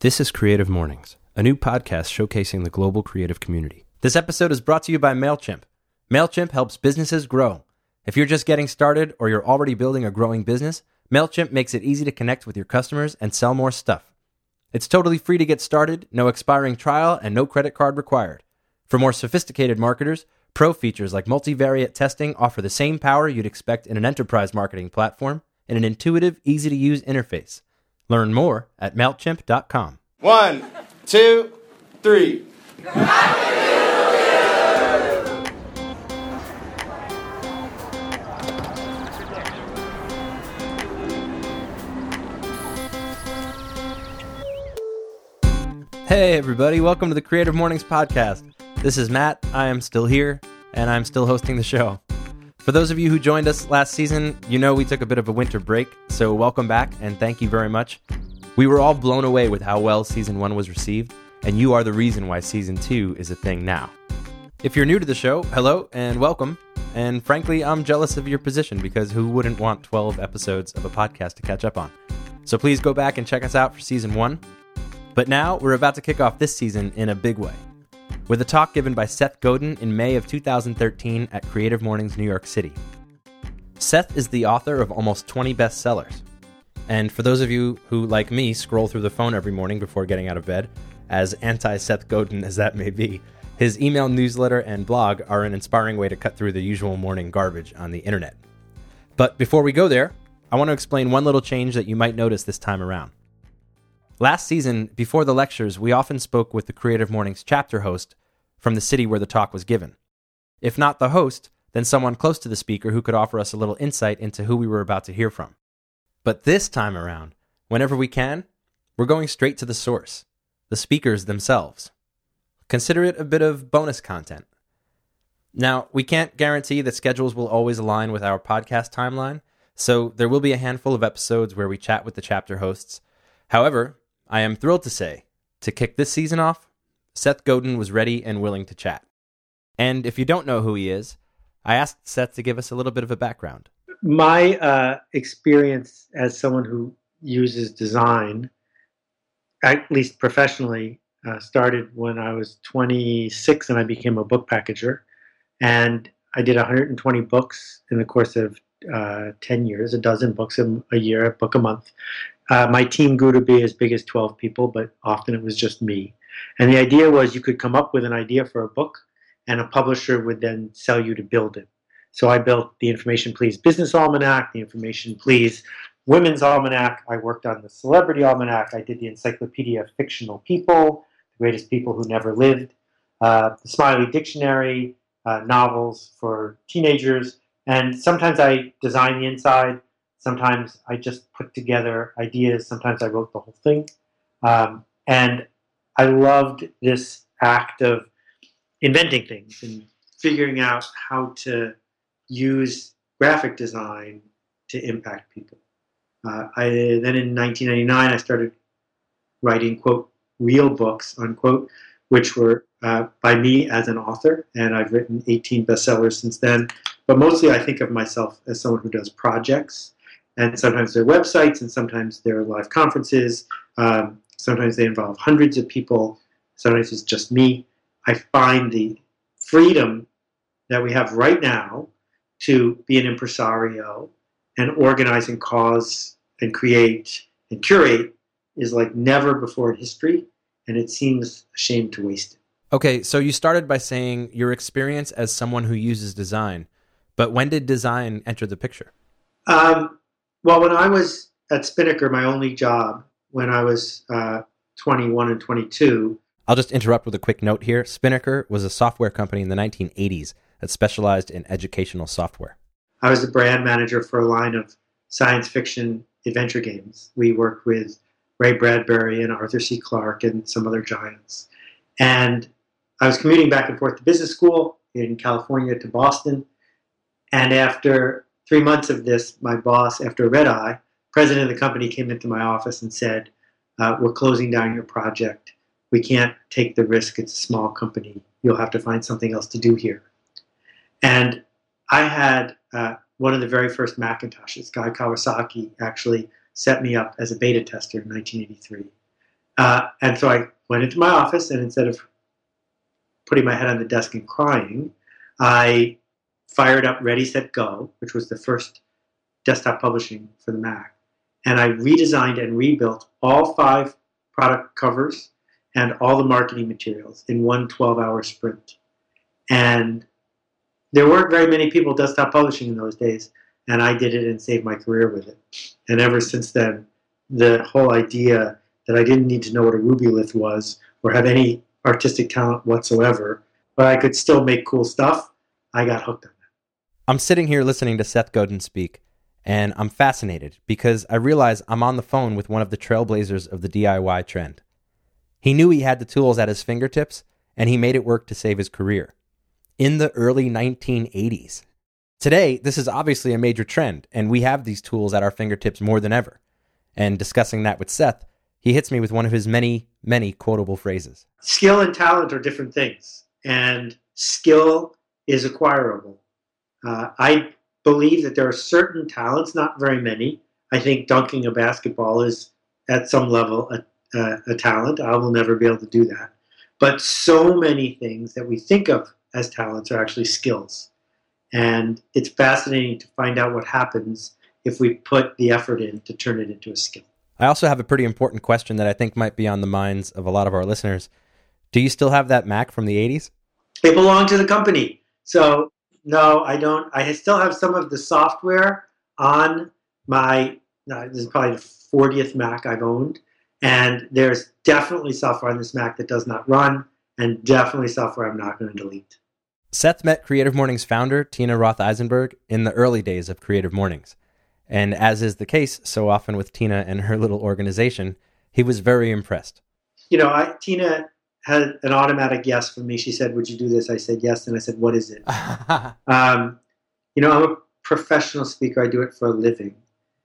This is Creative Mornings, a new podcast showcasing the global creative community. This episode is brought to you by MailChimp. MailChimp helps businesses grow. If you're just getting started or you're already building a growing business, MailChimp makes it easy to connect with your customers and sell more stuff. It's totally free to get started, no expiring trial, and no credit card required. For more sophisticated marketers, pro features like multivariate testing offer the same power you'd expect in an enterprise marketing platform in an intuitive, easy to use interface. Learn more at MailChimp.com. One, two, three. Hey, everybody, welcome to the Creative Mornings Podcast. This is Matt. I am still here, and I'm still hosting the show. For those of you who joined us last season, you know we took a bit of a winter break, so welcome back and thank you very much. We were all blown away with how well season one was received, and you are the reason why season two is a thing now. If you're new to the show, hello and welcome. And frankly, I'm jealous of your position because who wouldn't want 12 episodes of a podcast to catch up on? So please go back and check us out for season one. But now we're about to kick off this season in a big way with a talk given by Seth Godin in May of 2013 at Creative Mornings New York City. Seth is the author of almost 20 bestsellers. And for those of you who, like me, scroll through the phone every morning before getting out of bed, as anti Seth Godin as that may be, his email newsletter and blog are an inspiring way to cut through the usual morning garbage on the internet. But before we go there, I want to explain one little change that you might notice this time around. Last season, before the lectures, we often spoke with the Creative Mornings chapter host from the city where the talk was given. If not the host, then someone close to the speaker who could offer us a little insight into who we were about to hear from. But this time around, whenever we can, we're going straight to the source, the speakers themselves. Consider it a bit of bonus content. Now, we can't guarantee that schedules will always align with our podcast timeline, so there will be a handful of episodes where we chat with the chapter hosts. However, I am thrilled to say, to kick this season off, Seth Godin was ready and willing to chat. And if you don't know who he is, I asked Seth to give us a little bit of a background. My uh, experience as someone who uses design, at least professionally, uh, started when I was 26 and I became a book packager. And I did 120 books in the course of uh, 10 years, a dozen books a year, a book a month. Uh, my team grew to be as big as 12 people, but often it was just me. And the idea was you could come up with an idea for a book, and a publisher would then sell you to build it. So I built the Information Please Business Almanac, the Information Please Women's Almanac. I worked on the Celebrity Almanac. I did the Encyclopedia of Fictional People, the greatest people who never lived, uh, the Smiley Dictionary, uh, novels for teenagers. And sometimes I design the inside, Sometimes I just put together ideas. Sometimes I wrote the whole thing. Um, and I loved this act of inventing things and figuring out how to use graphic design to impact people. Uh, I then in 1999 I started writing quote real books unquote, which were uh, by me as an author, and I've written 18 bestsellers since then. But mostly I think of myself as someone who does projects and sometimes they're websites, and sometimes they're live conferences. Um, sometimes they involve hundreds of people. Sometimes it's just me. I find the freedom that we have right now to be an impresario and organize and cause and create and curate is like never before in history, and it seems a shame to waste it. Okay, so you started by saying your experience as someone who uses design, but when did design enter the picture? Um, well, when I was at Spinnaker, my only job when I was uh, 21 and 22. I'll just interrupt with a quick note here. Spinnaker was a software company in the 1980s that specialized in educational software. I was the brand manager for a line of science fiction adventure games. We worked with Ray Bradbury and Arthur C. Clarke and some other giants. And I was commuting back and forth to business school in California to Boston. And after three months of this, my boss, after red eye, president of the company came into my office and said, uh, "We're closing down your project. We can't take the risk. It's a small company. You'll have to find something else to do here." And I had uh, one of the very first Macintoshes. Guy Kawasaki actually set me up as a beta tester in 1983. Uh, and so I went into my office, and instead of putting my head on the desk and crying, I fired up Ready Set Go, which was the first desktop publishing for the Mac, and I redesigned and rebuilt all five product covers and all the marketing materials in one 12-hour sprint. And there weren't very many people desktop publishing in those days, and I did it and saved my career with it. And ever since then, the whole idea that I didn't need to know what a Rubylith was or have any artistic talent whatsoever, but I could still make cool stuff, I got hooked. I'm sitting here listening to Seth Godin speak, and I'm fascinated because I realize I'm on the phone with one of the trailblazers of the DIY trend. He knew he had the tools at his fingertips, and he made it work to save his career. In the early 1980s. Today, this is obviously a major trend, and we have these tools at our fingertips more than ever. And discussing that with Seth, he hits me with one of his many, many quotable phrases. Skill and talent are different things, and skill is acquirable. Uh, I believe that there are certain talents, not very many. I think dunking a basketball is at some level a uh, a talent. I will never be able to do that. But so many things that we think of as talents are actually skills. And it's fascinating to find out what happens if we put the effort in to turn it into a skill. I also have a pretty important question that I think might be on the minds of a lot of our listeners. Do you still have that Mac from the 80s? It belonged to the company. So, no, I don't. I still have some of the software on my, no, this is probably the 40th Mac I've owned. And there's definitely software on this Mac that does not run, and definitely software I'm not going to delete. Seth met Creative Mornings founder Tina Roth Eisenberg in the early days of Creative Mornings. And as is the case so often with Tina and her little organization, he was very impressed. You know, I, Tina had an automatic yes from me. She said, Would you do this? I said, Yes. And I said, What is it? um, you know, I'm a professional speaker, I do it for a living.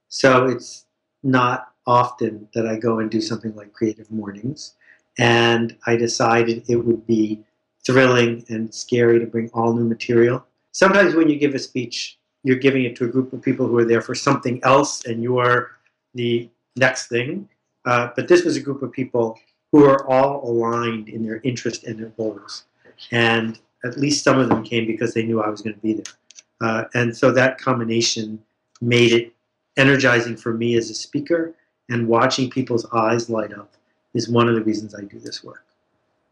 So it's not often that I go and do something like Creative Mornings. And I decided it would be thrilling and scary to bring all new material. Sometimes when you give a speech, you're giving it to a group of people who are there for something else and you're the next thing. Uh, but this was a group of people who are all aligned in their interest and their goals. And at least some of them came because they knew I was going to be there. Uh, and so that combination made it energizing for me as a speaker and watching people's eyes light up is one of the reasons I do this work.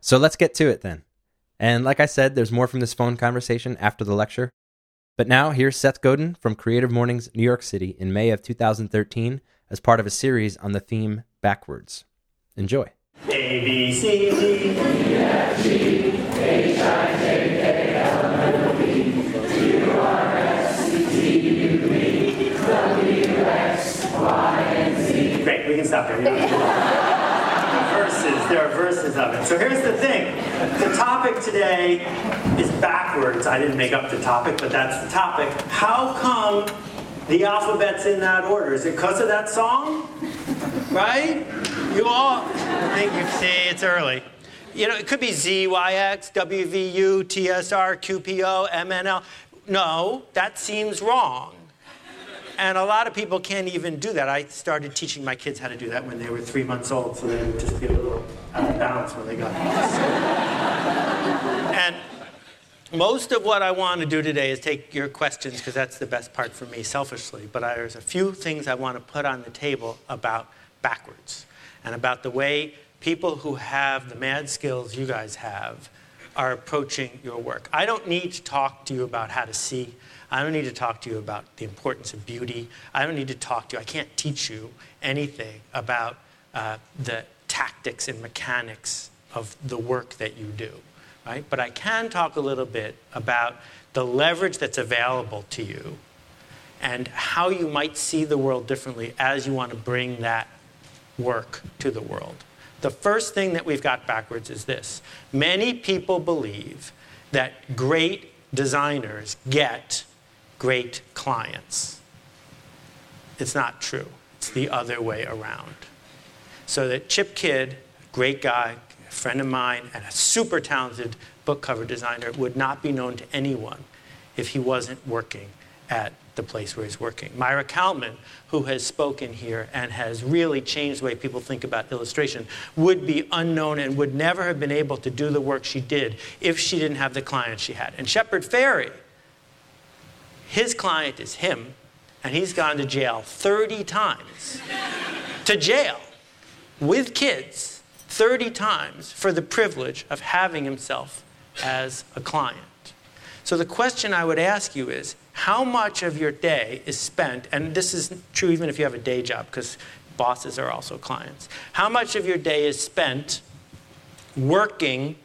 So let's get to it then. And like I said, there's more from this phone conversation after the lecture. But now here's Seth Godin from Creative Mornings New York City in May of 2013 as part of a series on the theme Backwards. Enjoy. A, B, C, D, E, F, G, H, I, J, K, L, M, N, O, P, Q, R, S, T, U, V, W, X, Y, and Z. Great, we can stop there. verses, there are verses of it. So here's the thing the topic today is backwards. I didn't make up the topic, but that's the topic. How come the alphabet's in that order? Is it because of that song? Right? You all think you see it's early. You know, it could be Z, Y, X, W, V, U, T, S, R, Q, P, O, M, N, L. No, that seems wrong. And a lot of people can't even do that. I started teaching my kids how to do that when they were three months old, so they would just be a little out of bounds when they got and most of what I want to do today is take your questions because that's the best part for me, selfishly. But I, there's a few things I want to put on the table about backwards and about the way people who have the mad skills you guys have are approaching your work. I don't need to talk to you about how to see. I don't need to talk to you about the importance of beauty. I don't need to talk to you. I can't teach you anything about uh, the tactics and mechanics of the work that you do, right? But I can talk a little bit about the leverage that's available to you and how you might see the world differently as you want to bring that work to the world. The first thing that we've got backwards is this many people believe that great designers get great clients. It's not true. It's the other way around. So that Chip Kidd, great guy, a friend of mine, and a super talented book cover designer, would not be known to anyone if he wasn't working at the place where he's working. Maira Kalman, who has spoken here and has really changed the way people think about illustration, would be unknown and would never have been able to do the work she did if she didn't have the clients she had. And Shepard Fairey, his client is him, and he's gone to jail 30 times. to jail with kids 30 times for the privilege of having himself as a client. So the question I would ask you is how much of your day is spent, and this is true even if you have a day job, because bosses are also clients, how much of your day is spent working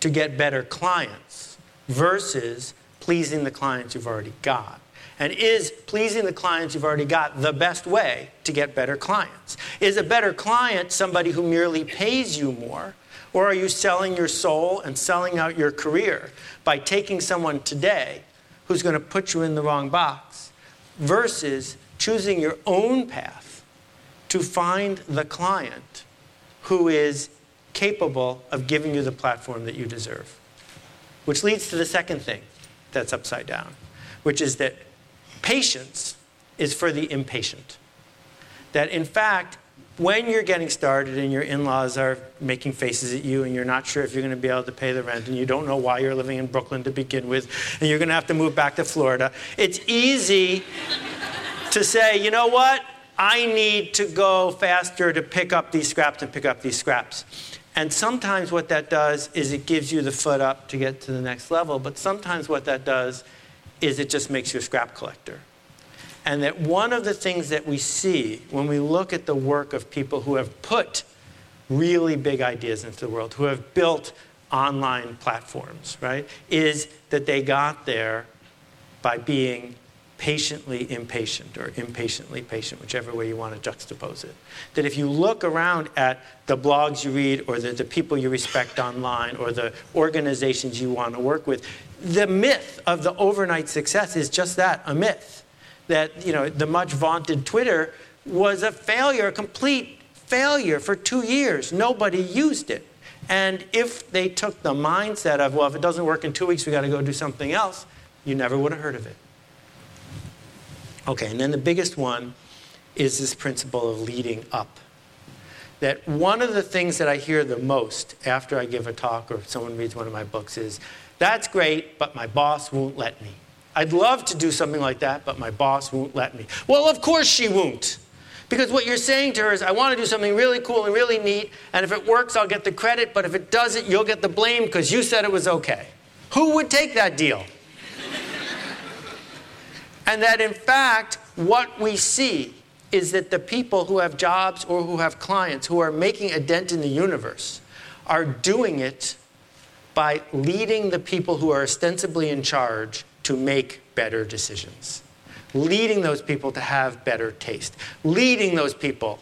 to get better clients versus pleasing the clients you've already got? And is pleasing the clients you've already got the best way to get better clients? Is a better client somebody who merely pays you more? Or are you selling your soul and selling out your career by taking someone today who's going to put you in the wrong box versus choosing your own path to find the client who is capable of giving you the platform that you deserve. Which leads to the second thing that's upside down, which is that patience is for the impatient. That in fact, when you're getting started and your in laws are making faces at you and you're not sure if you're going to be able to pay the rent and you don't know why you're living in Brooklyn to begin with and you're going to have to move back to Florida, it's easy to say, you know what? I need to go faster to pick up these scraps and pick up these scraps. And sometimes what that does is it gives you the foot up to get to the next level, but sometimes what that does is it just makes you a scrap collector. And that one of the things that we see when we look at the work of people who have put really big ideas into the world, who have built online platforms, right, is that they got there by being patiently impatient or impatiently patient, whichever way you want to juxtapose it. That if you look around at the blogs you read or the, the people you respect online or the organizations you want to work with, the myth of the overnight success is just that a myth that you know the much vaunted Twitter was a failure, a complete failure for two years. Nobody used it. And if they took the mindset of, well, if it doesn't work in two weeks, we got to go do something else, you never would have heard of it. Okay, and then the biggest one is this principle of leading up. That one of the things that I hear the most after I give a talk or someone reads one of my books is, that's great, but my boss won't let me. I'd love to do something like that, but my boss won't let me. Well, of course she won't. Because what you're saying to her is, I want to do something really cool and really neat, and if it works, I'll get the credit, but if it doesn't, you'll get the blame because you said it was okay. Who would take that deal? and that in fact, what we see is that the people who have jobs or who have clients who are making a dent in the universe are doing it by leading the people who are ostensibly in charge to make better decisions, leading those people to have better taste, leading those people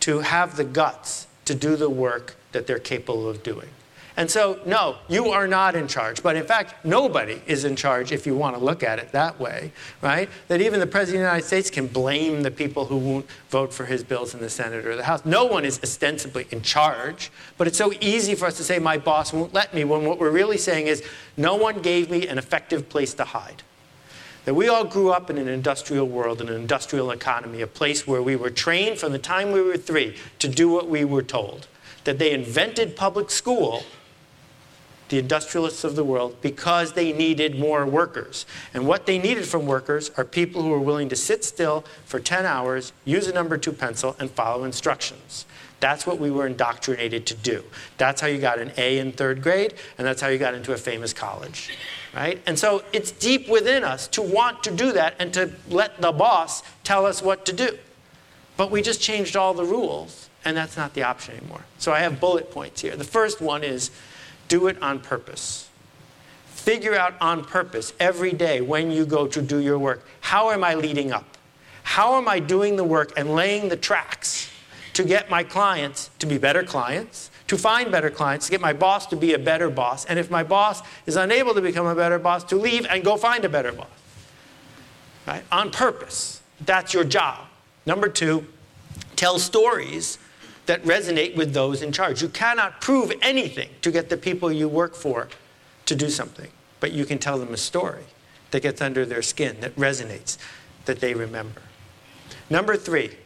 to have the guts to do the work that they're capable of doing. And so, no, you are not in charge. But in fact, nobody is in charge if you want to look at it that way, right? That even the President of the United States can blame the people who won't vote for his bills in the Senate or the House. No one is ostensibly in charge. But it's so easy for us to say, my boss won't let me, when what we're really saying is, no one gave me an effective place to hide. That we all grew up in an industrial world, in an industrial economy, a place where we were trained from the time we were three to do what we were told. That they invented public school the industrialists of the world, because they needed more workers. And what they needed from workers are people who were willing to sit still for 10 hours, use a number two pencil, and follow instructions. That's what we were indoctrinated to do. That's how you got an A in third grade, and that's how you got into a famous college. Right? And so it's deep within us to want to do that and to let the boss tell us what to do. But we just changed all the rules, and that's not the option anymore. So I have bullet points here. The first one is do it on purpose. Figure out on purpose every day when you go to do your work how am I leading up? How am I doing the work and laying the tracks to get my clients to be better clients, to find better clients, to get my boss to be a better boss, and if my boss is unable to become a better boss, to leave and go find a better boss? Right? On purpose. That's your job. Number two, tell stories that resonate with those in charge. You cannot prove anything to get the people you work for to do something, but you can tell them a story. that gets under their skin, that resonates, that they remember. Number three,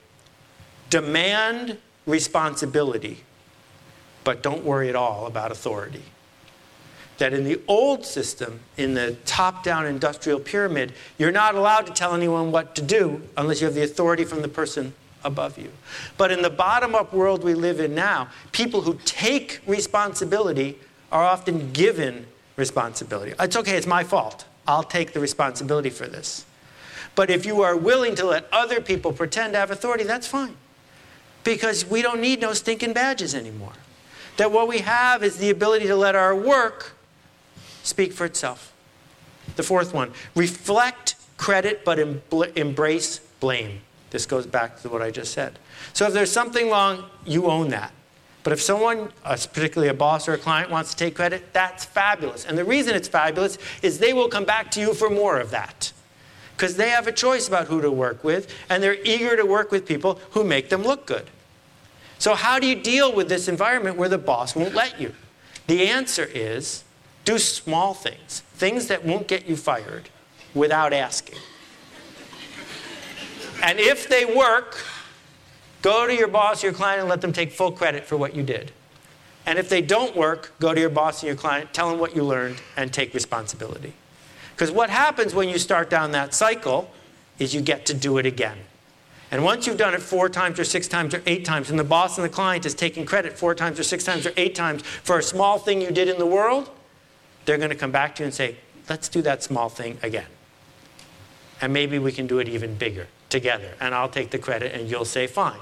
demand responsibility, but don't worry at all about authority. That in the old system, in the top down industrial pyramid, you're not allowed to tell anyone what to do unless you have the authority from the person above you. But in the bottom up world we live in now, people who take responsibility are often given responsibility. It's okay, it's my fault. I'll take the responsibility for this. But if you are willing to let other people pretend to have authority, that's fine. Because we don't need no stinking badges anymore. That what we have is the ability to let our work speak for itself. The fourth one reflect credit but embrace blame. This goes back to what I just said. So if there's something wrong, you own that. But if someone, uh, particularly a boss or a client, wants to take credit, that's fabulous. And the reason it's fabulous is they will come back to you for more of that. Because they have a choice about who to work with, and they're eager to work with people who make them look good. So, how do you deal with this environment where the boss won't let you? The answer is do small things, things that won't get you fired without asking. And if they work, go to your boss, your client, and let them take full credit for what you did. And if they don't work, go to your boss and your client, tell them what you learned, and take responsibility. Because what happens when you start down that cycle is you get to do it again. And once you've done it four times or six times or eight times, and the boss and the client is taking credit four times or six times or eight times for a small thing you did in the world, they're going to come back to you and say, let's do that small thing again. And maybe we can do it even bigger together. And I'll take the credit and you'll say, fine,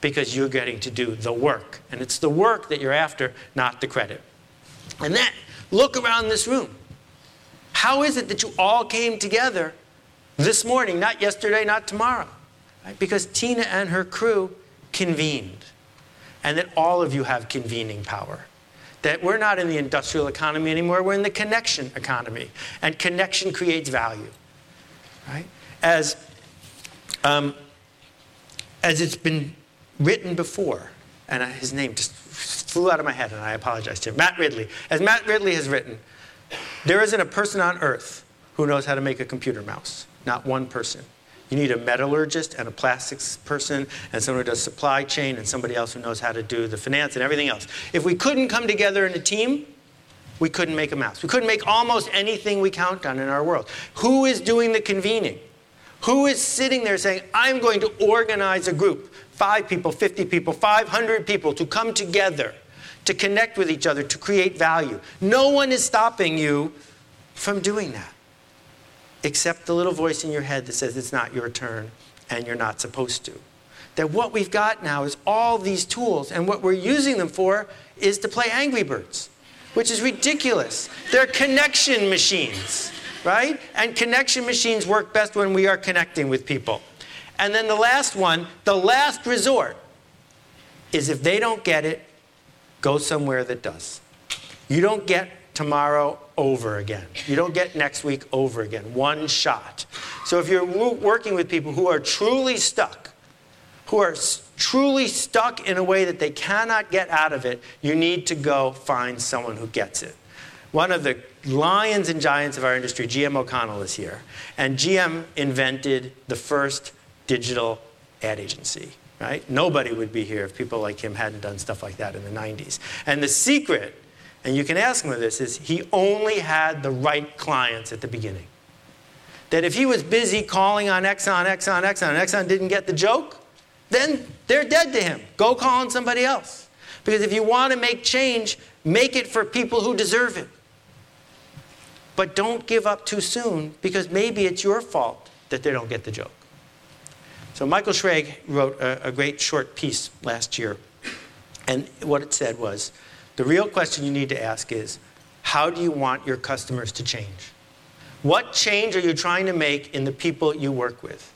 because you're getting to do the work. And it's the work that you're after, not the credit. And then look around this room. How is it that you all came together this morning, not yesterday, not tomorrow? Right? Because Tina and her crew convened. And that all of you have convening power. That we're not in the industrial economy anymore, we're in the connection economy. And connection creates value. Right? As um, as it's been written before, and his name just flew out of my head, and I apologize to him. Matt Ridley. As Matt Ridley has written, there isn't a person on earth who knows how to make a computer mouse. Not one person. You need a metallurgist and a plastics person and someone who does supply chain and somebody else who knows how to do the finance and everything else. If we couldn't come together in a team, we couldn't make a mouse. We couldn't make almost anything we count on in our world. Who is doing the convening? Who is sitting there saying, I'm going to organize a group, five people, 50 people, 500 people, to come together, to connect with each other, to create value? No one is stopping you from doing that, except the little voice in your head that says it's not your turn and you're not supposed to. That what we've got now is all these tools, and what we're using them for is to play Angry Birds, which is ridiculous. They're connection machines right? And connection machines work best when we are connecting with people. And then the last one, the last resort, is if they don't get it, go somewhere that does. You don't get tomorrow over again. You don't get next week over again. One shot. So if you're working with people who are truly stuck, who are truly stuck in a way that they cannot get out of it, you need to go find someone who gets it. One of the lions and giants of our industry, GM O'Connell, is here. And GM invented the first digital ad agency, right? Nobody would be here if people like him hadn't done stuff like that in the 90s. And the secret, and you can ask him this, is he only had the right clients at the beginning. That if he was busy calling on Exxon, Exxon, Exxon, and Exxon didn't get the joke, then they're dead to him. Go call on somebody else. Because if you want to make change, make it for people who deserve it. But don't give up too soon because maybe it's your fault that they don't get the joke. So Michael Schrage wrote a, a great short piece last year. And what it said was the real question you need to ask is how do you want your customers to change? What change are you trying to make in the people you work with?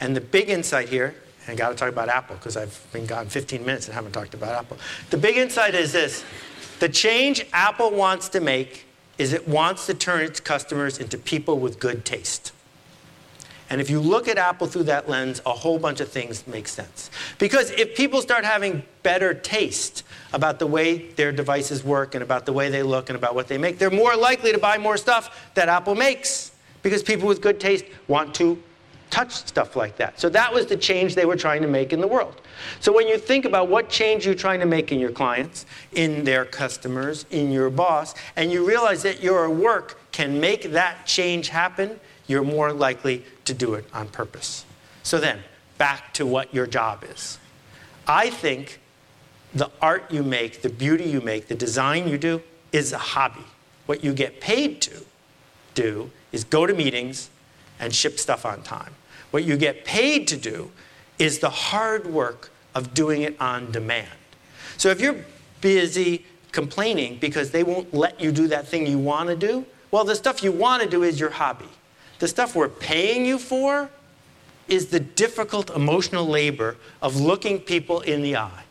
And the big insight here, and I got to talk about Apple because I've been gone 15 minutes and haven't talked about Apple. The big insight is this the change Apple wants to make is it wants to turn its customers into people with good taste. And if you look at Apple through that lens, a whole bunch of things make sense. Because if people start having better taste about the way their devices work and about the way they look and about what they make, they're more likely to buy more stuff that Apple makes Because people with good taste want to touch stuff like that. So that was the change they were trying to make in the world. So when you think about what change you're trying to make in your clients, in their customers, in your boss, and you realize that your work can make that change happen, you're more likely to do it on purpose. So then, back to what your job is. I think the art you make, the beauty you make, the design you do is a hobby. What you get paid to do is go to meetings and ship stuff on time. What you get paid to do is the hard work of doing it on demand. So if you're busy complaining because they won't let you do that thing you want to do, well, the stuff you want to do is your hobby. The stuff we're paying you for is the difficult emotional labor of looking people in the eye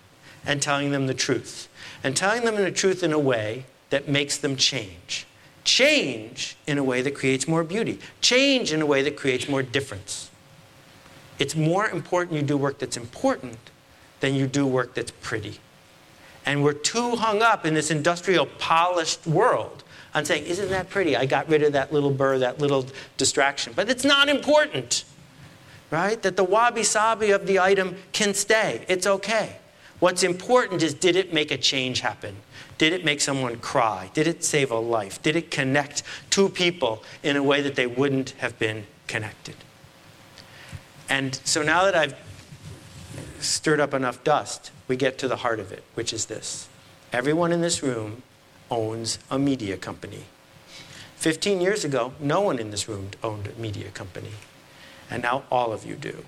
and telling them the truth. And telling them the truth in a way that makes them change. Change in a way that creates more beauty. Change in a way that creates more difference. It's more important you do work that's important than you do work that's pretty. And we're too hung up in this industrial, polished world on saying, Isn't that pretty? I got rid of that little burr, that little distraction. But it's not important, right? That the wabi sabi of the item can stay. It's okay. What's important is did it make a change happen? Did it make someone cry? Did it save a life? Did it connect two people in a way that they wouldn't have been connected? And so now that I've stirred up enough dust, we get to the heart of it, which is this everyone in this room owns a media company. 15 years ago, no one in this room owned a media company. And now all of you do.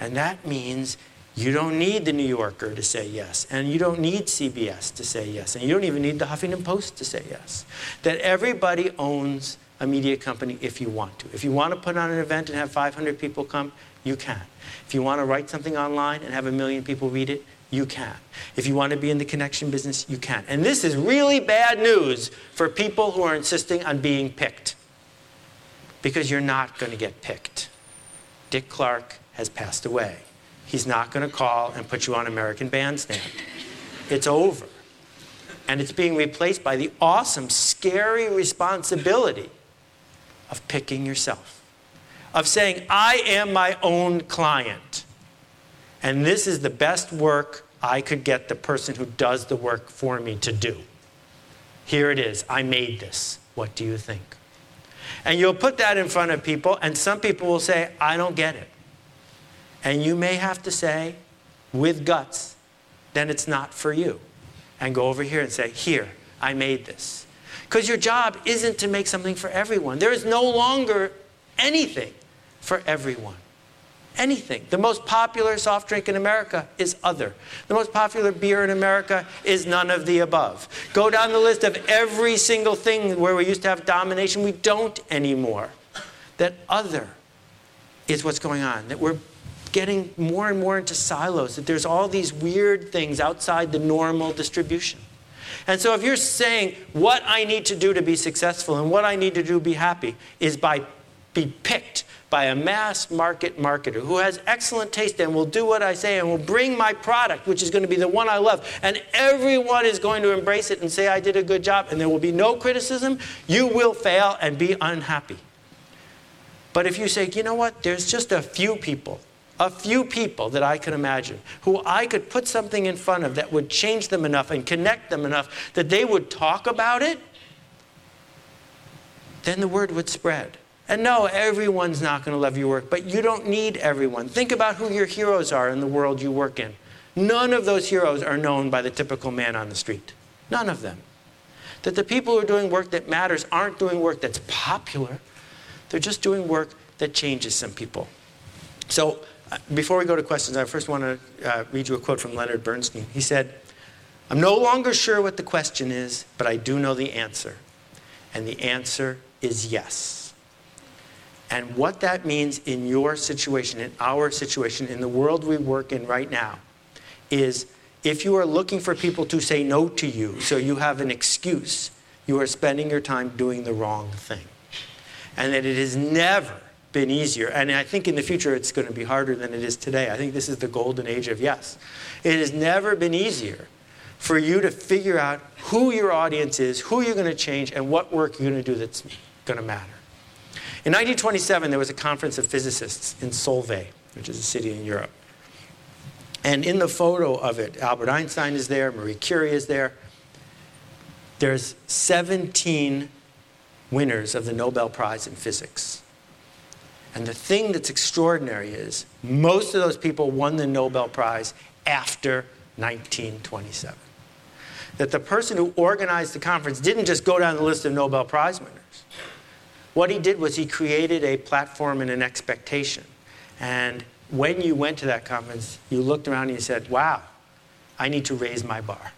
And that means you don't need the New Yorker to say yes, and you don't need CBS to say yes, and you don't even need the Huffington Post to say yes. That everybody owns a media company if you want to. If you want to put on an event and have 500 people come, you can. If you want to write something online and have a million people read it, you can. If you want to be in the connection business, you can. And this is really bad news for people who are insisting on being picked. Because you're not going to get picked. Dick Clark has passed away. He's not going to call and put you on American Bandstand. It's over. And it's being replaced by the awesome, scary responsibility of picking yourself, of saying, I am my own client. And this is the best work I could get the person who does the work for me to do. Here it is. I made this. What do you think? And you'll put that in front of people, and some people will say, I don't get it. And you may have to say, with guts, then it's not for you. And go over here and say, Here, I made this. Because your job isn't to make something for everyone. There is no longer anything for everyone. Anything. The most popular soft drink in America is other. The most popular beer in America is none of the above. Go down the list of every single thing where we used to have domination, we don't anymore. That other is what's going on. That we're getting more and more into silos, that there's all these weird things outside the normal distribution. And so, if you're saying what I need to do to be successful and what I need to do to be happy is by be picked by a mass market marketer who has excellent taste and will do what I say and will bring my product, which is going to be the one I love, and everyone is going to embrace it and say I did a good job, and there will be no criticism, you will fail and be unhappy. But if you say, you know what, there's just a few people a few people that I can imagine who I could put something in front of that would change them enough and connect them enough that they would talk about it, then the word would spread. And no, everyone's not going to love your work, but you don't need everyone. Think about who your heroes are in the world you work in. None of those heroes are known by the typical man on the street. None of them. That the people who are doing work that matters aren't doing work that's popular, they're just doing work that changes some people. So, before we go to questions, I first want to uh, read you a quote from Leonard Bernstein. He said, I'm no longer sure what the question is, but I do know the answer. And the answer is yes. And what that means in your situation, in our situation, in the world we work in right now, is if you are looking for people to say no to you, so you have an excuse, you are spending your time doing the wrong thing. And that it has never been easier. And I think in the future it's going to be harder than it is today. I think this is the golden age of yes. It has never been easier for you to figure out who your audience is, who you're going to change, and what work you're going to do that's going to matter. In 1927, there was a conference of physicists in Solvay, which is a city in Europe. And in the photo of it, Albert Einstein is there, Marie Curie is there. There's 17 winners of the Nobel Prize in Physics. And the thing that's extraordinary is most of those people won the Nobel Prize after 1927. That the person who organized the conference didn't just go down the list of Nobel Prize winners. What he did was he created a platform and an expectation. And when you went to that conference, you looked around and you said, wow, I need to raise my bar.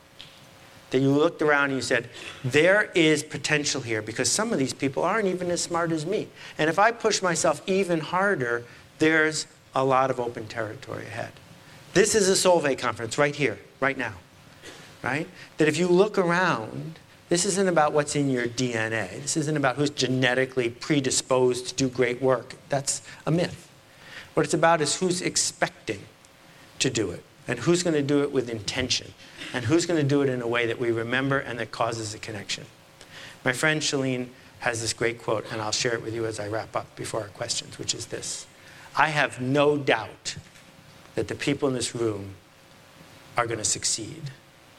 That you looked around and you said, there is potential here because some of these people aren't even as smart as me. And if I push myself even harder, there's a lot of open territory ahead. This is a Solvay conference right here, right now. Right? That if you look around, this isn't about what's in your DNA. This isn't about who's genetically predisposed to do great work. That's a myth. What it's about is who's expecting to do it and who's going to do it with intention and who's going to do it in a way that we remember and that causes a connection. My friend Chalene has this great quote, and I'll share it with you as I wrap up before our questions, which is this I have no doubt that the people in this room are going to succeed.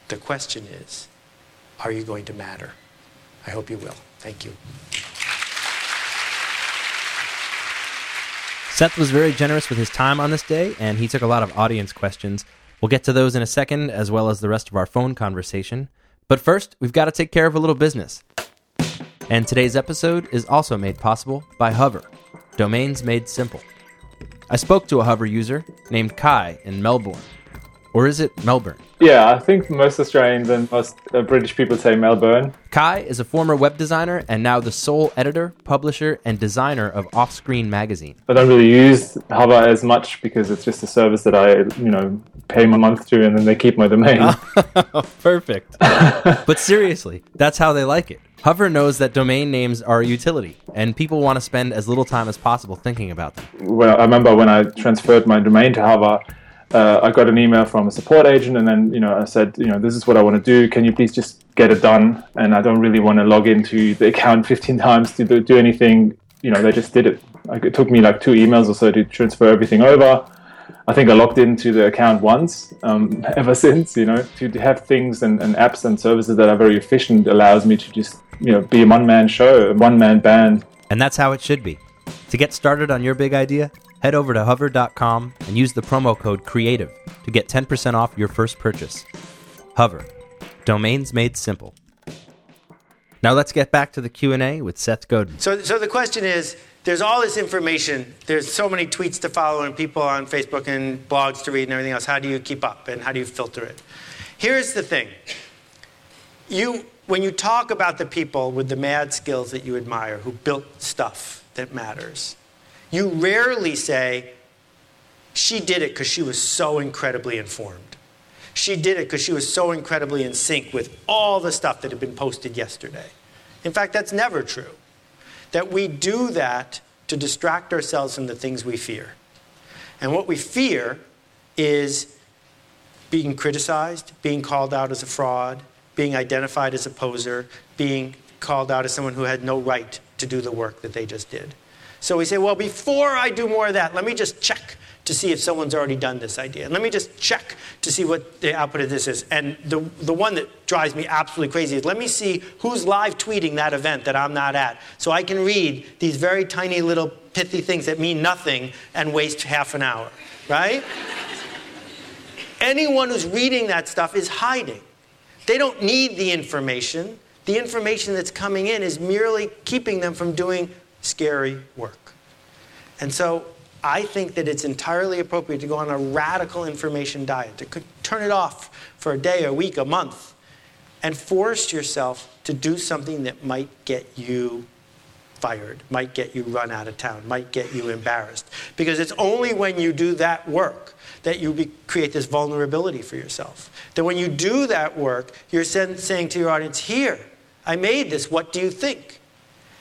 The question is, are you going to matter? I hope you will. Thank you. Seth was very generous with his time on this day, and he took a lot of audience questions. We'll get to those in a second, as well as the rest of our phone conversation. But first, we've got to take care of a little business. And today's episode is also made possible by Hover, domains made simple. I spoke to a Hover user named Kai in Melbourne. Or is it Melbourne? Yeah, I think most Australians and most uh, British people say Melbourne. Kai is a former web designer and now the sole editor, publisher, and designer of Offscreen magazine. I don't really use Hover as much because it's just a service that I, you know, pay my month to and then they keep my domain. Perfect. but seriously, that's how they like it. Hover knows that domain names are a utility, and people want to spend as little time as possible thinking about them. Well, I remember when I transferred my domain to Hover, uh, I got an email from a support agent, and then you know I said, you know, this is what I want to do. Can you please just get it done? And I don't really want to log into the account 15 times to do, anything. You know, they just did it. Like, it took me like two emails or so to transfer everything over. I think I logged into the account once. Um, ever since, you know, to have things and, and apps and services that are very efficient allows me to just you know be a one man show, a one man band. And that's how it should be. To get started on your big idea, head over to hover.com and use the promo code CREATIVE to get 10% off your first purchase. Hover, domains made simple. Now let's get back to the Q&A with Seth Godin. So, so the question is, there's all this information. There's so many tweets to follow and people on Facebook and blogs to read and everything else. How do you keep up and how do you filter it? Here's the thing. You, when you talk about the people with the mad skills that you admire who built stuff that matters, you rarely say, she did it because she was so incredibly informed. She did it because she was so incredibly in sync with all the stuff that had been posted yesterday. In fact, that's never true. That we do that to distract ourselves from the things we fear. And what we fear is being criticized, being called out as a fraud, being identified as a poser, being called out as someone who had no right to do the work that they just did. So we say, well, before I do more of that, let me just check to see if someone's already done this idea. Let me just check to see what the output of this is. And the, the one that drives me absolutely crazy is let me see who's live tweeting that event that I'm not at. So I can read these very tiny little pithy things that mean nothing and waste half an hour, right? Anyone who's reading that stuff is hiding. They don't need the information. The information that's coming in is merely keeping them from doing scary work. And so I think that it's entirely appropriate to go on a radical information diet, to turn it off for a day, a week, a month, and force yourself to do something that might get you fired, might get you run out of town, might get you embarrassed. Because it's only when you do that work that you be, create this vulnerability for yourself. That when you do that work, you're saying to your audience, Here, I made this, what do you think?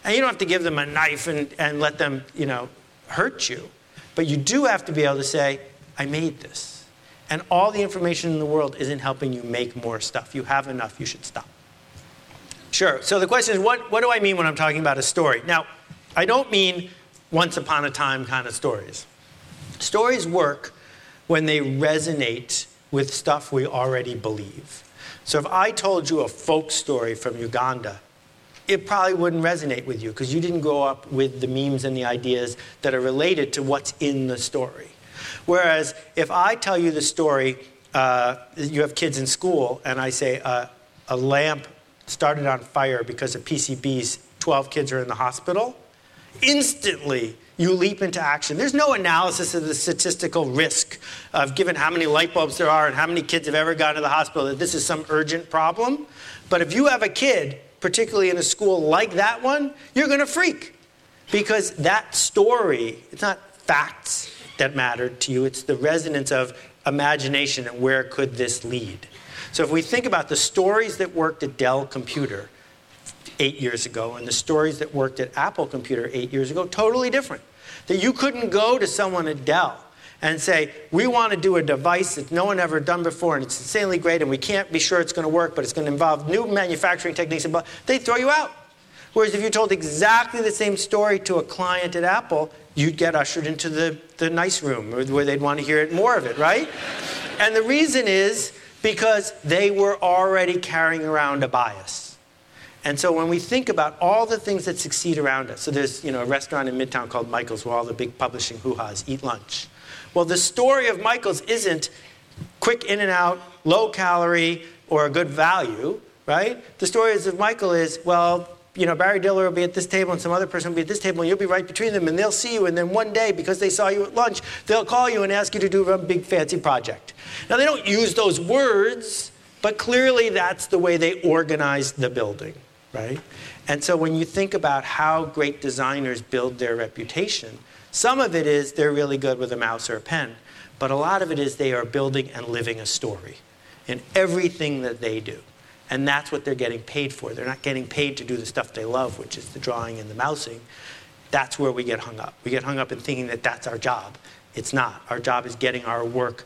And you don't have to give them a knife and, and let them, you know, hurt you. But you do have to be able to say, I made this. And all the information in the world isn't helping you make more stuff. You have enough, you should stop. Sure. So the question is, what, what do I mean when I'm talking about a story? Now, I don't mean once upon a time kind of stories. Stories work when they resonate with stuff we already believe. So if I told you a folk story from Uganda, it probably wouldn't resonate with you because you didn't grow up with the memes and the ideas that are related to what's in the story. Whereas if I tell you the story, uh, you have kids in school, and I say uh, a lamp started on fire because of PCBs, 12 kids are in the hospital, instantly you leap into action. There's no analysis of the statistical risk of given how many light bulbs there are and how many kids have ever gone to the hospital that this is some urgent problem. But if you have a kid, particularly in a school like that one, you're going to freak because that story, it's not facts that mattered to you, it's the resonance of imagination and where could this lead. So if we think about the stories that worked at Dell Computer, eight years ago and the stories that worked at Apple Computer eight years ago, totally different. That you couldn't go to someone at Dell and say, we want to do a device that no one ever done before and it's insanely great and we can't be sure it's going to work, but it's going to involve new manufacturing techniques. And they throw you out. Whereas if you told exactly the same story to a client at Apple, you'd get ushered into the, the nice room where they'd want to hear it more of it, right? and the reason is because they were already carrying around a bias. And so when we think about all the things that succeed around us, so there's you know, a restaurant in Midtown called Michael's where all the big publishing hoo-has eat lunch. Well, the story of Michael's isn't quick in and out, low calorie, or a good value, right? The story of Michael is, well, you know, Barry Diller will be at this table and some other person will be at this table and you'll be right between them and they'll see you and then one day, because they saw you at lunch, they'll call you and ask you to do a big fancy project. Now, they don't use those words, but clearly that's the way they organized the building right? And so when you think about how great designers build their reputation, some of it is they're really good with a mouse or a pen, but a lot of it is they are building and living a story in everything that they do. And that's what they're getting paid for. They're not getting paid to do the stuff they love, which is the drawing and the mousing. That's where we get hung up. We get hung up in thinking that that's our job. It's not. Our job is getting our work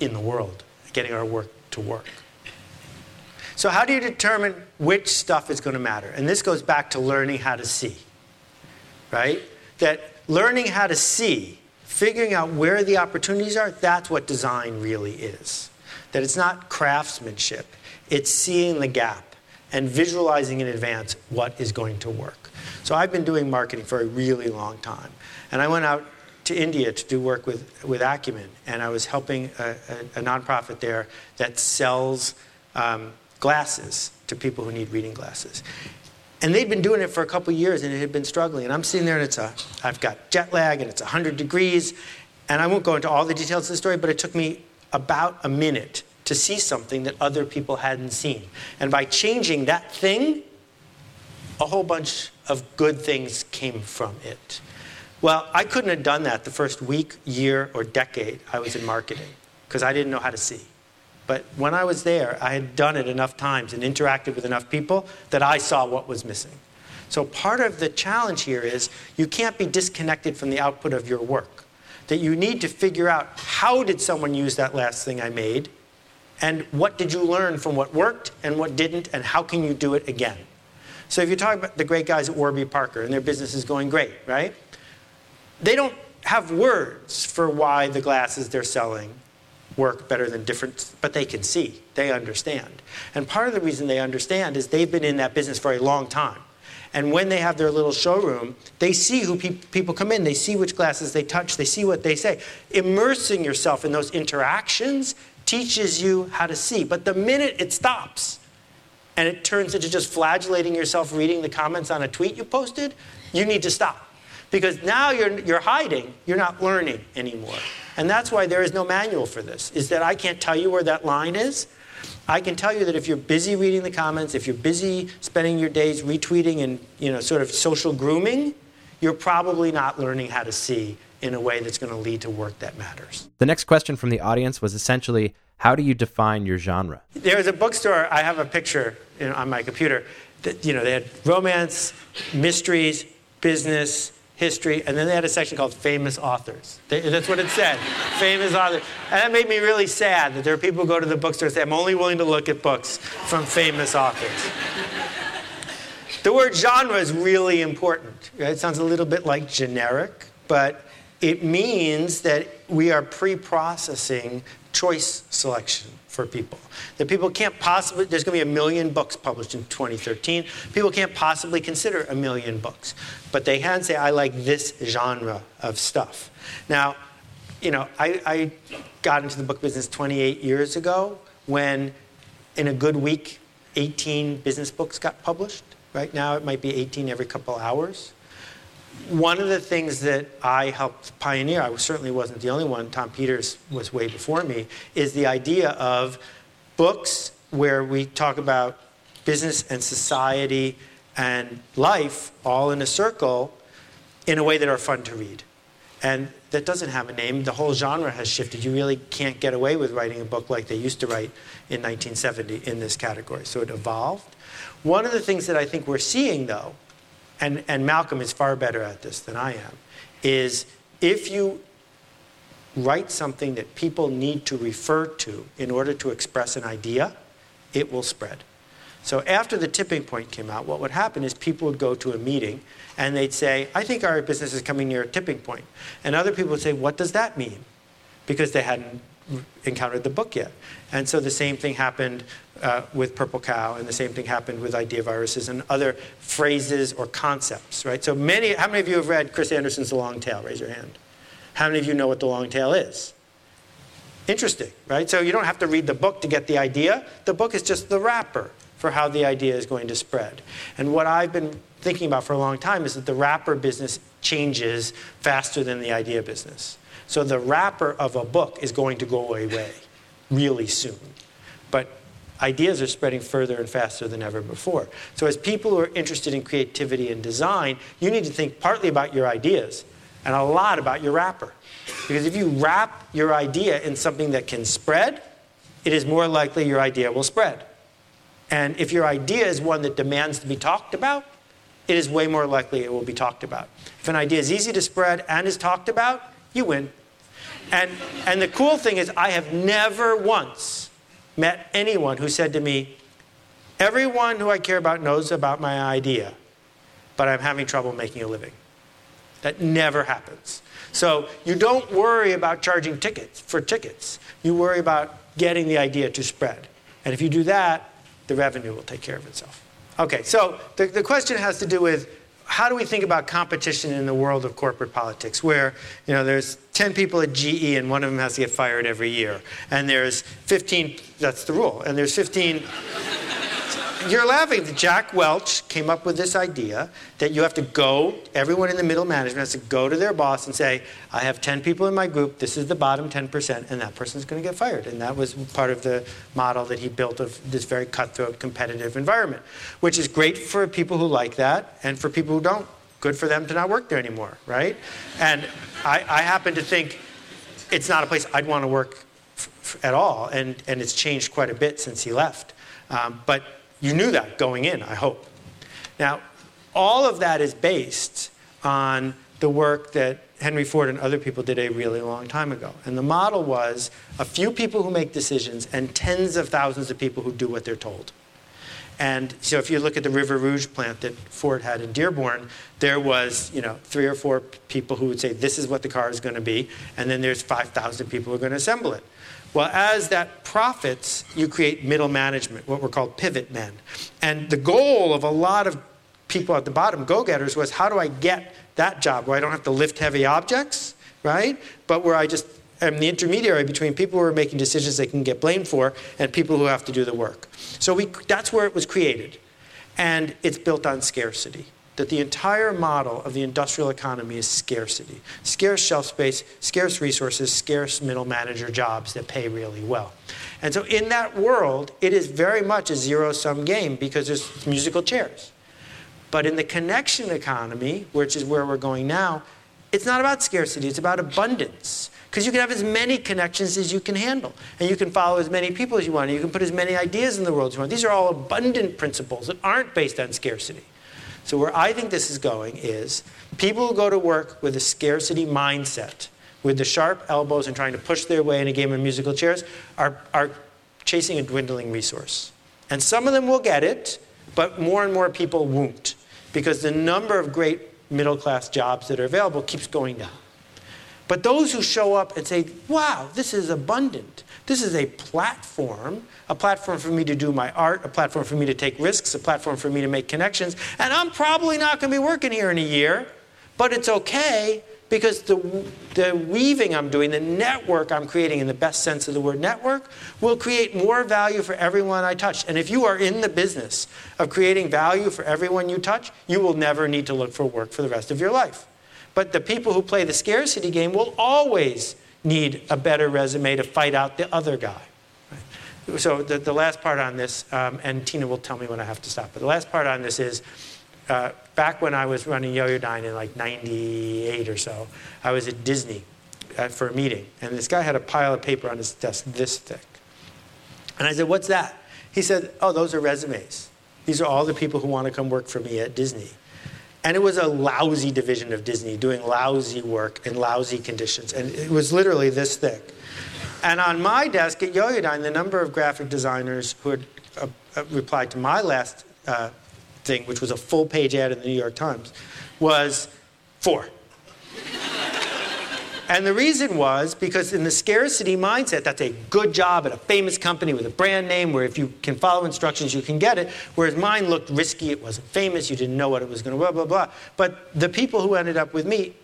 in the world, getting our work to work. So, how do you determine which stuff is going to matter? And this goes back to learning how to see, right? That learning how to see, figuring out where the opportunities are, that's what design really is. That it's not craftsmanship, it's seeing the gap and visualizing in advance what is going to work. So, I've been doing marketing for a really long time. And I went out to India to do work with, with Acumen, and I was helping a, a, a nonprofit there that sells. Um, glasses to people who need reading glasses. And they'd been doing it for a couple years and it had been struggling. And I'm sitting there and it's a, I've got jet lag and it's 100 degrees. And I won't go into all the details of the story, but it took me about a minute to see something that other people hadn't seen. And by changing that thing, a whole bunch of good things came from it. Well, I couldn't have done that the first week, year, or decade I was in marketing because I didn't know how to see. But when I was there, I had done it enough times and interacted with enough people that I saw what was missing. So part of the challenge here is you can't be disconnected from the output of your work. That you need to figure out how did someone use that last thing I made and what did you learn from what worked and what didn't and how can you do it again. So if you talk about the great guys at Warby Parker and their business is going great, right? They don't have words for why the glasses they're selling work better than different, but they can see, they understand. And part of the reason they understand is they've been in that business for a long time. And when they have their little showroom, they see who pe- people come in, they see which glasses they touch, they see what they say. Immersing yourself in those interactions teaches you how to see. But the minute it stops and it turns into just flagellating yourself reading the comments on a tweet you posted, you need to stop. Because now you're, you're hiding, you're not learning anymore. And that's why there is no manual for this, is that I can't tell you where that line is. I can tell you that if you're busy reading the comments, if you're busy spending your days retweeting and you know, sort of social grooming, you're probably not learning how to see in a way that's going to lead to work that matters. The next question from the audience was essentially how do you define your genre? There's a bookstore, I have a picture you know, on my computer. That, you know, they had romance, mysteries, business, history, and then they had a section called famous authors. They, that's what it said, famous authors. And that made me really sad that there are people who go to the bookstore and say, I'm only willing to look at books from famous authors. The word genre is really important. Right? It sounds a little bit like generic, but it means that we are pre processing choice selection for people. That people can't possibly, there's going to be a million books published in 2013. People can't possibly consider a million books. But they can say, I like this genre of stuff. Now, you know, I, I got into the book business 28 years ago when, in a good week, 18 business books got published. Right now, it might be 18 every couple hours. One of the things that I helped pioneer, I certainly wasn't the only one, Tom Peters was way before me, is the idea of books where we talk about business and society and life all in a circle in a way that are fun to read. And that doesn't have a name. The whole genre has shifted. You really can't get away with writing a book like they used to write in 1970 in this category. So it evolved. One of the things that I think we're seeing, though, and, and Malcolm is far better at this than I am, is if you write something that people need to refer to in order to express an idea, it will spread. So after the tipping point came out, what would happen is people would go to a meeting and they'd say, I think our business is coming near a tipping point. And other people would say, What does that mean? Because they hadn't encountered the book yet. And so the same thing happened uh, with Purple Cow, and the same thing happened with idea viruses and other phrases or concepts, right? So many, how many of you have read Chris Anderson's The Long Tail? Raise your hand. How many of you know what the long tail is? Interesting, right? So you don't have to read the book to get the idea. The book is just the wrapper for how the idea is going to spread. And what I've been thinking about for a long time is that the wrapper business changes faster than the idea business. So the wrapper of a book is going to go away really soon. But ideas are spreading further and faster than ever before. So as people who are interested in creativity and design, you need to think partly about your ideas and a lot about your wrapper. Because if you wrap your idea in something that can spread, it is more likely your idea will spread. And if your idea is one that demands to be talked about, it is way more likely it will be talked about. If an idea is easy to spread and is talked about, you win. And, and the cool thing is, I have never once met anyone who said to me, Everyone who I care about knows about my idea, but I'm having trouble making a living. That never happens. So you don't worry about charging tickets for tickets. You worry about getting the idea to spread. And if you do that, the revenue will take care of itself. Okay, so the, the question has to do with how do we think about competition in the world of corporate politics where you know there's 10 people at GE and one of them has to get fired every year and there's 15 that's the rule and there's 15 you're laughing. Jack Welch came up with this idea that you have to go, everyone in the middle management has to go to their boss and say, I have 10 people in my group, this is the bottom 10%, and that person's going to get fired. And that was part of the model that he built of this very cutthroat, competitive environment, which is great for people who like that and for people who don't. Good for them to not work there anymore, right? And I, I happen to think it's not a place I'd want to work f- at all, and, and it's changed quite a bit since he left. Um, but you knew that going in, I hope. Now, all of that is based on the work that Henry Ford and other people did a really long time ago. And the model was a few people who make decisions and tens of thousands of people who do what they're told. And so if you look at the River Rouge plant that Ford had in Dearborn, there was, you know, three or four people who would say, this is what the car is going to be, and then there's 5,000 people who are going to assemble it. Well, as that profits, you create middle management, what were called pivot men. And the goal of a lot of people at the bottom, go getters, was how do I get that job where I don't have to lift heavy objects, right? But where I just am the intermediary between people who are making decisions they can get blamed for and people who have to do the work. So we, that's where it was created. And it's built on scarcity that the entire model of the industrial economy is scarcity scarce shelf space, scarce resources, scarce middle manager jobs that pay really well. And so, in that world, it is very much a zero sum game because there's musical chairs. But in the connection economy, which is where we're going now, it's not about scarcity, it's about abundance. Because you can have as many connections as you can handle. And you can follow as many people as you want. And you can put as many ideas in the world as you want. These are all abundant principles that aren't based on scarcity. So, where I think this is going is people who go to work with a scarcity mindset, with the sharp elbows and trying to push their way in a game of musical chairs, are, are chasing a dwindling resource. And some of them will get it, but more and more people won't. because the number of great middle class jobs that are available keeps going down. But those who show up and say, wow, this is abundant. This is a platform, a platform for me to do my art, a platform for me to take risks, a platform for me to make connections. And I'm probably not going to be working here in a year, but it's okay because the, the weaving I'm doing, the network I'm creating in the best sense of the word network, will create more value for everyone I touch. And if you are in the business of creating value for everyone you touch, you will never need to look for work for the rest of your life. But the people who play the scarcity game will always need a better resume to fight out the other guy. So the, the last part on this, um, and Tina will tell me when I have to stop, but the last part on this is uh, back when I was running Yoyodyne in like 98 or so, I was at Disney uh, for a meeting. And this guy had a pile of paper on his desk this thick. And I said, What's that? He said, Oh, those are resumes. These are all the people who want to come work for me at Disney. And it was a lousy division of Disney doing lousy work in lousy conditions. And it was literally this thick. And on my desk at Yoyodyne, the number of graphic designers who had uh, uh, replied to my last uh, thing, which was a full page ad in the New York Times, was four. and the reason was because in the scarcity mindset, that's a good job at a famous company with a brand name where if you can follow instructions, you can get it. Whereas mine looked risky, it wasn't famous, you didn't know what it was going to, blah, blah, blah. But the people who ended up with me,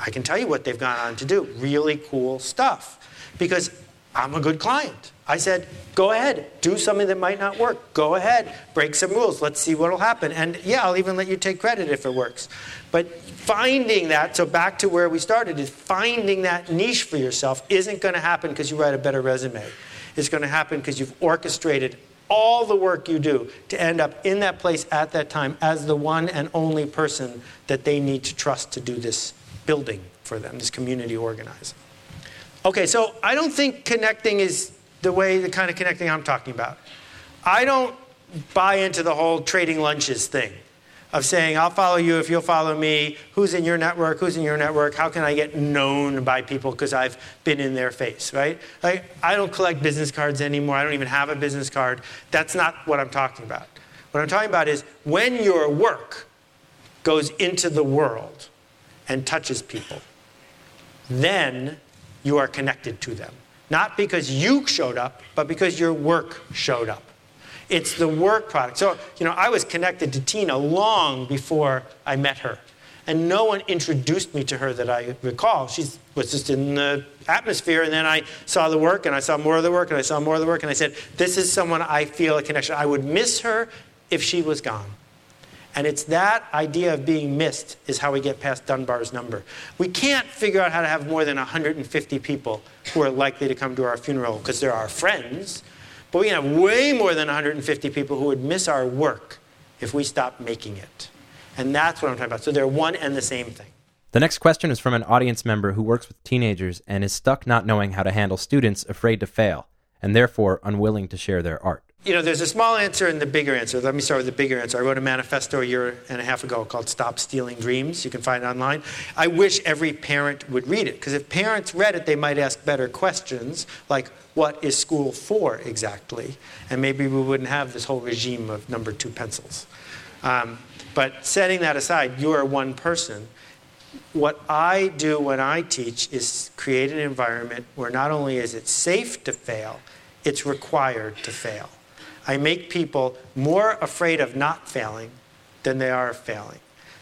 I can tell you what they've gone on to do really cool stuff because I'm a good client. I said, go ahead, do something that might not work. Go ahead, break some rules. Let's see what will happen. And yeah, I'll even let you take credit if it works. But finding that, so back to where we started, is finding that niche for yourself isn't going to happen because you write a better resume. It's going to happen because you've orchestrated all the work you do to end up in that place at that time as the one and only person that they need to trust to do this building for them, this community organizing. Okay, so I don't think connecting is the way, the kind of connecting I'm talking about. I don't buy into the whole trading lunches thing of saying, I'll follow you if you'll follow me. Who's in your network? Who's in your network? How can I get known by people because I've been in their face, right? Like, I don't collect business cards anymore. I don't even have a business card. That's not what I'm talking about. What I'm talking about is when your work goes into the world and touches people, then you are connected to them. Not because you showed up, but because your work showed up. It's the work product. So, you know, I was connected to Tina long before I met her. And no one introduced me to her that I recall. She was just in the atmosphere, and then I saw the work, and I saw more of the work, and I saw more of the work, and I said, This is someone I feel a connection. I would miss her if she was gone. And it's that idea of being missed is how we get past Dunbar's number. We can't figure out how to have more than 150 people who are likely to come to our funeral because they're our friends. But we can have way more than 150 people who would miss our work if we stopped making it. And that's what I'm talking about. So they're one and the same thing. The next question is from an audience member who works with teenagers and is stuck not knowing how to handle students afraid to fail and therefore unwilling to share their art you know, there's a small answer and the bigger answer. Let me start with the bigger answer. I wrote a manifesto a year and a half ago called Stop Stealing Dreams. You can find it online. I wish every parent would read it, because if parents read it, they might ask better questions, like, what is school for exactly? And maybe we wouldn't have this whole regime of number two pencils. Um, but setting that aside, you are one person. What I do when I teach is create an environment where not only is it safe to fail, it's required to fail. I make people more afraid of not failing than they are of failing.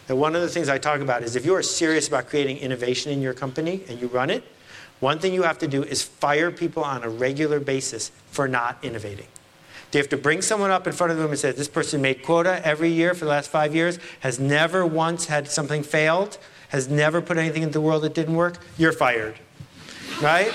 And one of the things I talk about is if you are serious about creating innovation in your company and you run it, one thing you have to do is fire people on a regular basis for not innovating. You have to bring someone up in front of them and say, This person made quota every year for the last five years, has never once had something failed, has never put anything into the world that didn't work? You're fired. Right?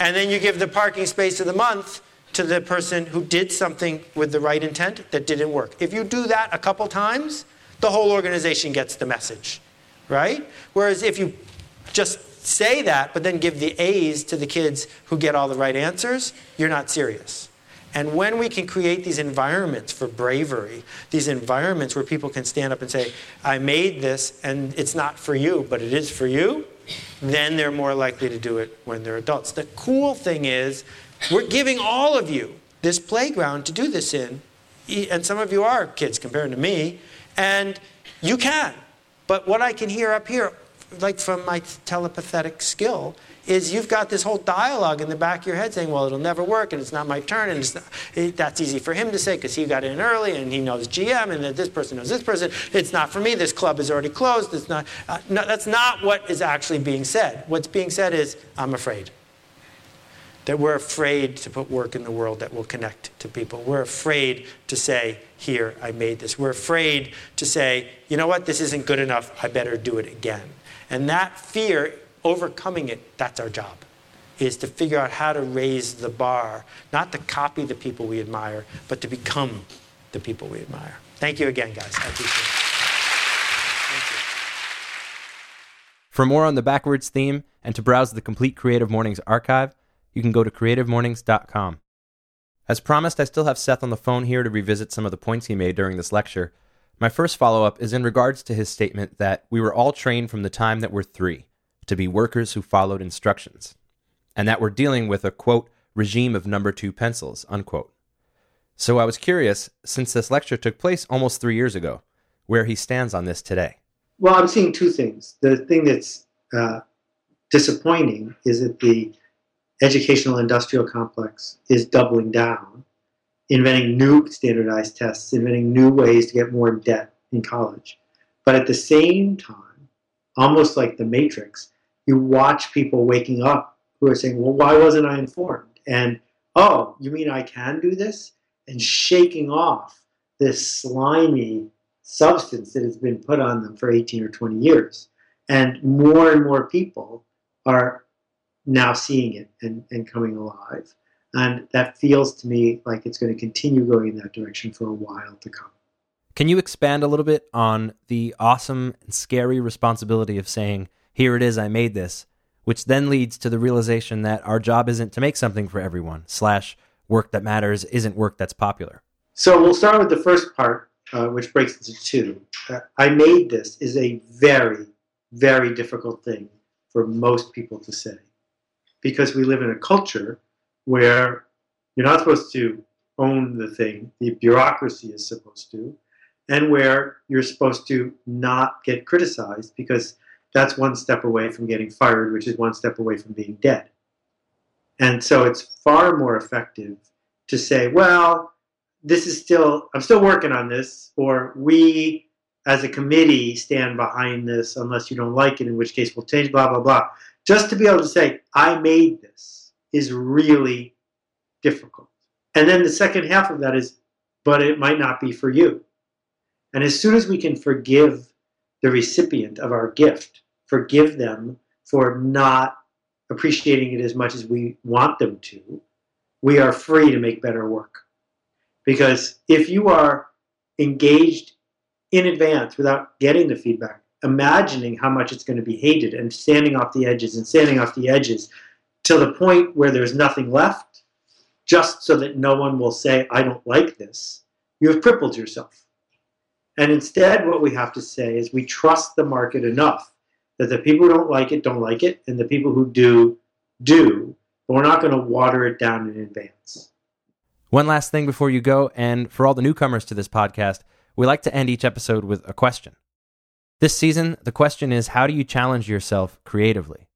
and then you give the parking space of the month to the person who did something with the right intent that didn't work. If you do that a couple times, the whole organization gets the message, right? Whereas if you just say that, but then give the A's to the kids who get all the right answers, you're not serious. And when we can create these environments for bravery, these environments where people can stand up and say, I made this and it's not for you, but it is for you, then they're more likely to do it when they're adults. The cool thing is, we're giving all of you this playground to do this in and some of you are kids compared to me, and you can. But what I can hear up here, like from my telepathic skill, is you've got this whole dialogue in the back of your head saying, well, it'll never work, and it's not my turn, and not, it, that's easy for him to say because he got in early, and he knows GM, and that this person knows this person. It's not for me. This club is already closed. It's not. Uh, no, that's not what is actually being said. What's being said is, I'm afraid that we're afraid to put work in the world that will connect to people. We're afraid to say, Here, I made this. We're afraid to say, You know what, this isn't good enough, I better do it again. And that fear, overcoming it, that's our job, is to figure out how to raise the bar, not to copy the people we admire, but to become the people we admire. Thank you again, guys. I appreciate it. For more on the backwards theme and to browse the complete Creative Mornings archive, you can go to creativemornings.com. As promised, I still have Seth on the phone here to revisit some of the points he made during this lecture. My first follow up is in regards to his statement that we were all trained from the time that we're three to be workers who followed instructions, and that we're dealing with a quote, regime of number two pencils, unquote. So I was curious, since this lecture took place almost three years ago, where he stands on this today. Well, I'm seeing two things. The thing that's uh, disappointing is that the educational industrial complex is doubling down, inventing new standardized tests, inventing new ways to get more debt in college. But at the same time, almost like the Matrix, you watch people waking up who are saying, Well, why wasn't I informed? And, oh, you mean I can do this? And shaking off this slimy substance that has been put on them for 18 or 20 years. And more and more people are now seeing it and, and coming alive. And that feels to me like it's going to continue going in that direction for a while to come. Can you expand a little bit on the awesome and scary responsibility of saying, Here it is, I made this, which then leads to the realization that our job isn't to make something for everyone, slash, work that matters isn't work that's popular? So we'll start with the first part, uh, which breaks into two. Uh, I made this is a very, very difficult thing for most people to say because we live in a culture where you're not supposed to own the thing, the bureaucracy is supposed to, and where you're supposed to not get criticized because that's one step away from getting fired, which is one step away from being dead. And so it's far more effective to say, well, this is still, I'm still working on this, or we as a committee stand behind this unless you don't like it, in which case we'll change, blah, blah, blah. Just to be able to say, I made this is really difficult. And then the second half of that is, but it might not be for you. And as soon as we can forgive the recipient of our gift, forgive them for not appreciating it as much as we want them to, we are free to make better work. Because if you are engaged in advance without getting the feedback, imagining how much it's going to be hated and standing off the edges and standing off the edges to the point where there's nothing left, just so that no one will say, I don't like this, you have crippled yourself. And instead, what we have to say is we trust the market enough that the people who don't like it don't like it, and the people who do, do, but we're not going to water it down in advance. One last thing before you go, and for all the newcomers to this podcast, we like to end each episode with a question. This season, the question is how do you challenge yourself creatively?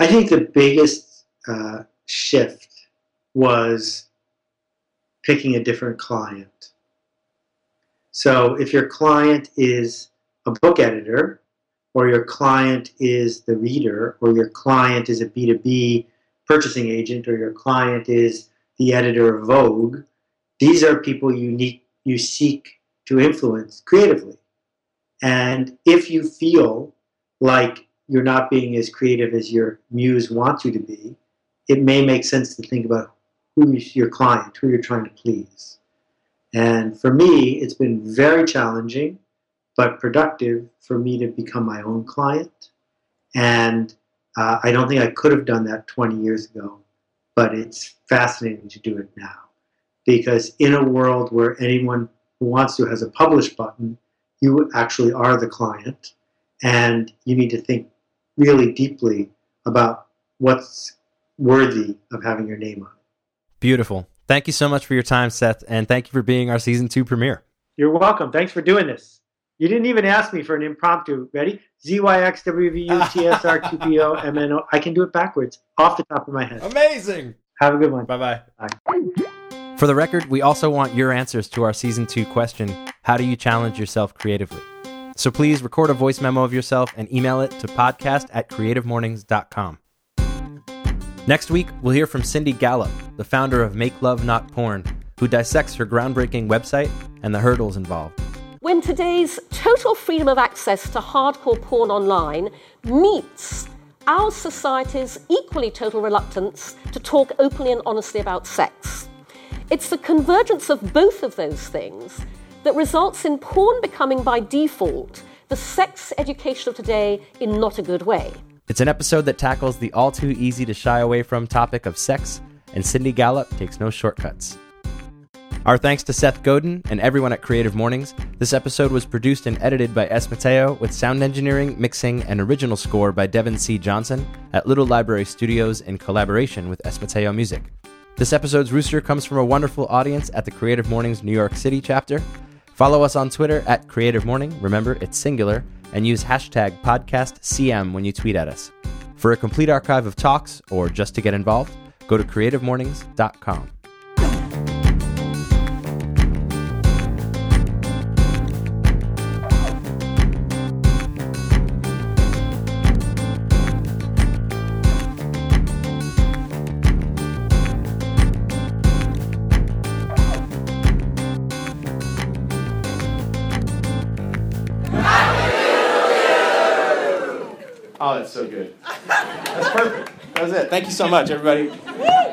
I think the biggest uh, shift was picking a different client. So if your client is a book editor, or your client is the reader, or your client is a B2B purchasing agent, or your client is the editor of Vogue, these are people you, need, you seek to influence creatively. And if you feel like you're not being as creative as your muse wants you to be, it may make sense to think about who is your client, who you're trying to please. And for me, it's been very challenging, but productive for me to become my own client. And uh, I don't think I could have done that 20 years ago, but it's fascinating to do it now. Because in a world where anyone who wants to has a publish button, you actually are the client and you need to think really deeply about what's worthy of having your name on it. Beautiful. Thank you so much for your time, Seth, and thank you for being our season two premiere. You're welcome. Thanks for doing this. You didn't even ask me for an impromptu. Ready? Z Y X W V U T S R Q P O M N O. I can do it backwards off the top of my head. Amazing. Have a good one. Bye bye. Bye. For the record, we also want your answers to our season two question How do you challenge yourself creatively? So please record a voice memo of yourself and email it to podcast at creativemornings.com. Next week, we'll hear from Cindy Gallop, the founder of Make Love Not Porn, who dissects her groundbreaking website and the hurdles involved. When today's total freedom of access to hardcore porn online meets our society's equally total reluctance to talk openly and honestly about sex. It's the convergence of both of those things that results in porn becoming by default the sex education of today in not a good way. It's an episode that tackles the all too easy to shy away from topic of sex, and Cindy Gallop takes no shortcuts. Our thanks to Seth Godin and everyone at Creative Mornings. This episode was produced and edited by S. Mateo with sound engineering, mixing, and original score by Devin C. Johnson at Little Library Studios in collaboration with S. Mateo Music. This episode's rooster comes from a wonderful audience at the Creative Mornings New York City chapter. Follow us on Twitter at Creative Morning. Remember, it's singular. And use hashtag podcastcm when you tweet at us. For a complete archive of talks or just to get involved, go to creativemornings.com. was it. Thank you so much, everybody.